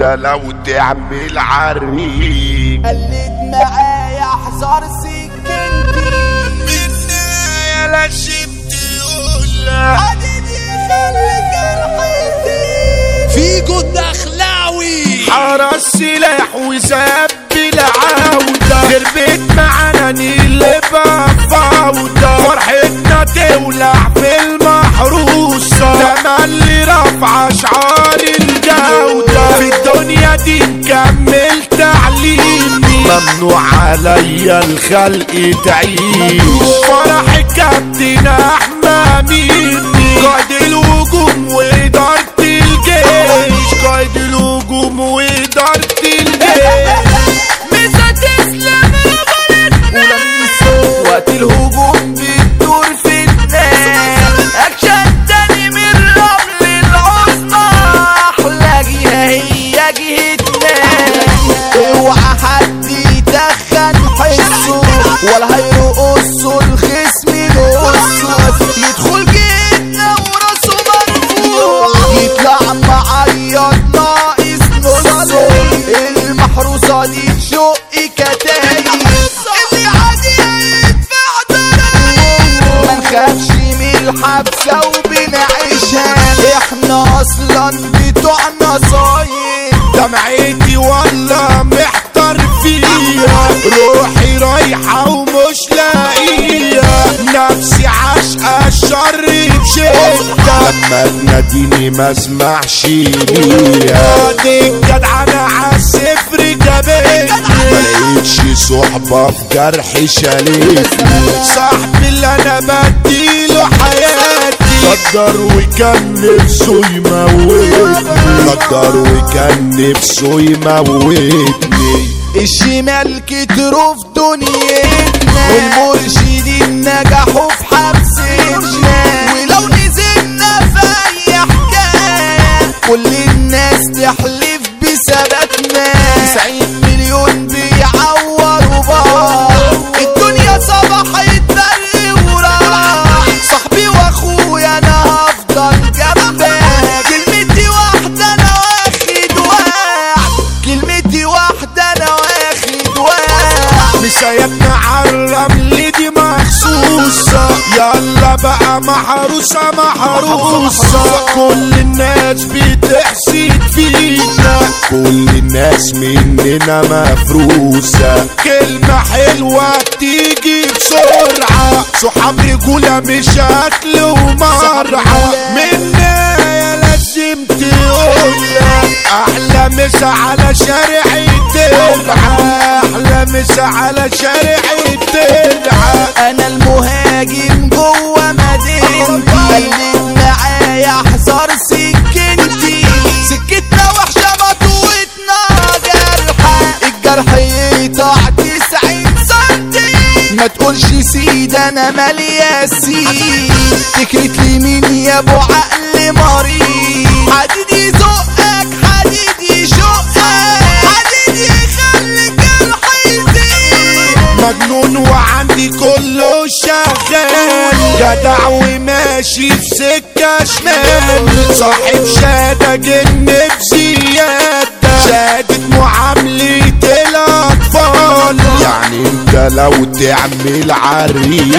انت لو تعمل عريق قلد معايا احذر سكنتي يا لا شفت يقول حديدي خليك الحيتي فيجو الدخلاوي حرس سلاح وساب العودة خربت معانا نقلبها فوضى فرحتنا تولع في المحروسة. تملي رفع في دي نكمل تعليمي. ممنوع عليا الخلق تعيش. فرح الكابتن احمى مني قائد الهجوم وإدارة اوعى حد يدخن حسه ولا هيرقصه الخصم نصه يدخل جيتنا وراسه مرفوع يطلع معيط ناقص نصه المحروسة دي تشق كتايب اللي عادي هيدفع ضرايب ما نخافش من الحبسة وبنعيشها إحنا أصلا بتوع نصايب دمعتي الشر بشدة لما تناديني ما اسمعش ليها دي الجدعنة عالصفر جابتني ملقتش صحبة في جرحي شالتني صاحبي اللي أنا بديله حياتي. قدر وكان نفسه يموتني قدر وكان نفسه يموتني الشمال كتروا في دنيتنا. والمرشدين نجحوا في كلمتي واحدة أنا واخد كلمتي واحدة واخد دي مخصوصة. يلا بقى محروسة محروسة. كل الناس بتحسد فينا. كل الناس مننا مفروسة. كلمة حلوة تيجي بسرعة صحاب رجولة مش أكل ومرعى منا يا لازم تقولها أحلى مسا على شارع الترعة أحلى مسا على شارع الترعة أنا المهاجم جوه مدينتي. قلت معايا أحذر سكنتي. سكتنا وحشة مطوتنا جرحة. الجرح يقطع سنتي ما تقولش سيد أنا مالي ياسين فكرة لمين يا أبو عقل مريض حديد يزقك حديد يشقك حديد يخليك الحيطين مجنون وعندي كله شغال. جدع وماشي في سكة شمال. صاحب شهادة جن بزيادة شهادة معاملة الأطفال انت لو تعمل عريق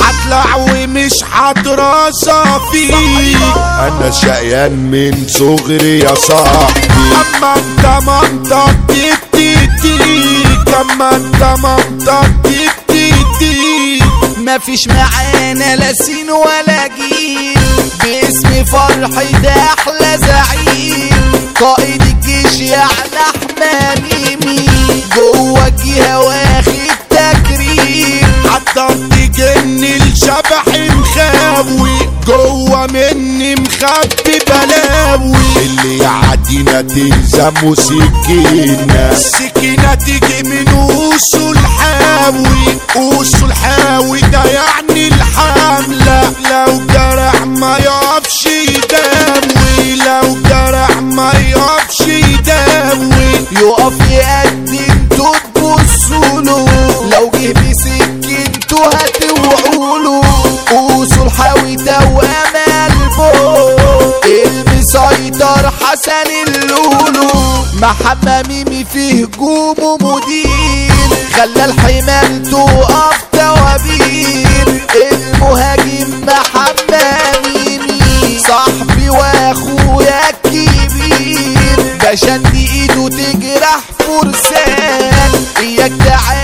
هطلع ومش هتراسى فيك أنا شقيان من صغري يا صاحبي. اما أنت منطق تبتديك اما أنت منطق تبتديك مفيش معانا لا سين ولا جيل. باسم فرحي ده أحلى زعيم. قائد الجيش يعني احمى مني مخبي بلاوي اللي يعدينا تلزمه سكينة السكينة تيجي من قوسه الحاوي. قوسه الحاوي ده يعني الحملة. لو جرح ما يقفش يداوي. لو جرح ما يقفش يداوي. يقف يقدم محمى ميمي فيه هجوم ومدير خلى الحمال تقف توابير المهاجم محمى ميمي صاحبي وأخويا الكبير. بشد إيده تجرح فرسان اياك تعادي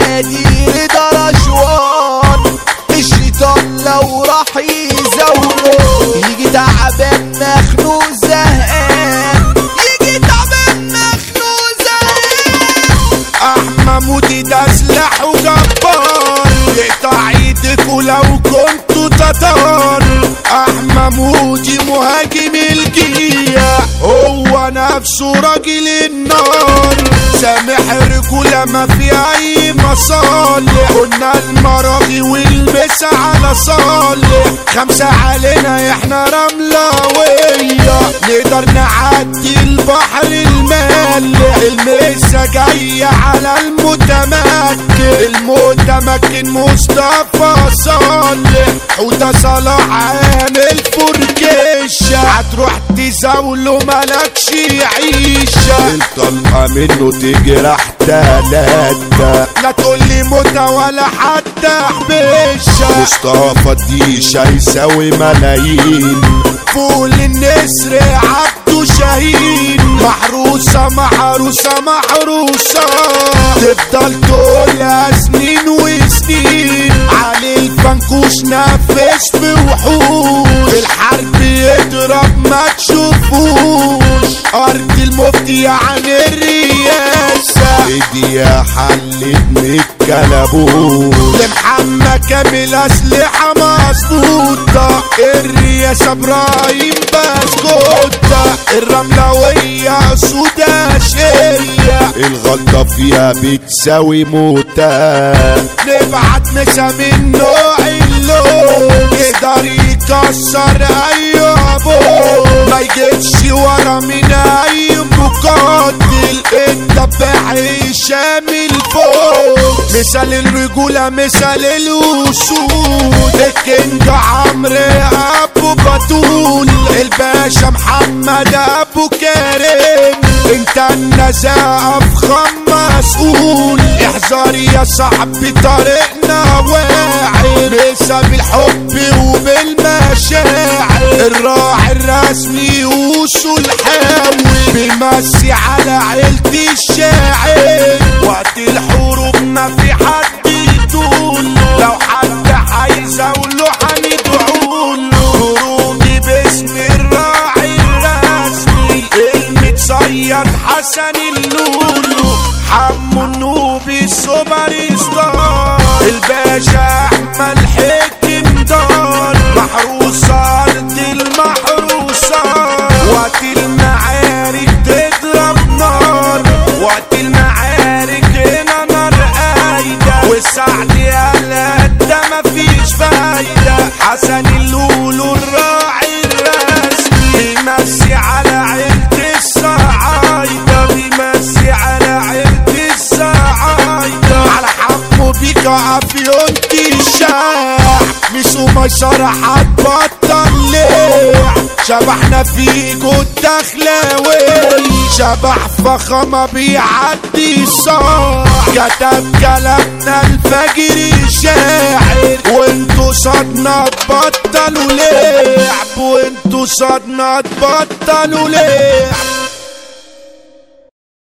تتار أحمى مودي مهاجم الجية. هو نفسه راجل النار سامح رجولة ما في أي مصالح قلنا المراغي والمس على صالح خمسة علينا إحنا رملاوية نقدر نعدي البحر المالح المسا جاية على المتمكن. المتمكن مصطفى صالح. وده صلاح عامل فركشة هتروح تزاوله ملكش عيشة الطلقة منه تجرح تلاتة لا تقولي موتى ولا حتى حبشة مصطفى ديشة يساوي ملايين. فول النسر عبده شهيد محروسة محروسة محروسة. تفضل تقولها سنين وسنين. علي الفنكوش نفس في وحوش الحرب يضرب ما تشوفوش. أرض المفتي عن الرياسة؟ ايديها حلت من الكلبوش لمحمد كامل أسلحة مظبوطة. الرياسة إبراهيم بسكوتة. الرملوية سوداشية الغلطة فيها بتساوي موتة. نبعت مسا من نوع اللون. يقدر يكسر اي ابو ما يجيبش ورا من اي مقاتل الدباح شامل فوق مثال الرجولة مثال الوسود الكينج عمرو ابو بطول الباشا محمد ابو كريم انت النزاهة افخم مسؤول احذر يا صاحبي طريقنا واعي لسه بالحب الراعي الرسمي وصول حاوي بيمسي على عيلتي ميسرة هتبطل ليه؟ شبحنا فيكو الدخلاوي شبح فخامة بيعدي صاع كتب كلامنا الفجر شاعر. وانتو صدنا تبطلوا لعب وانتو صدنا تبطلوا لعب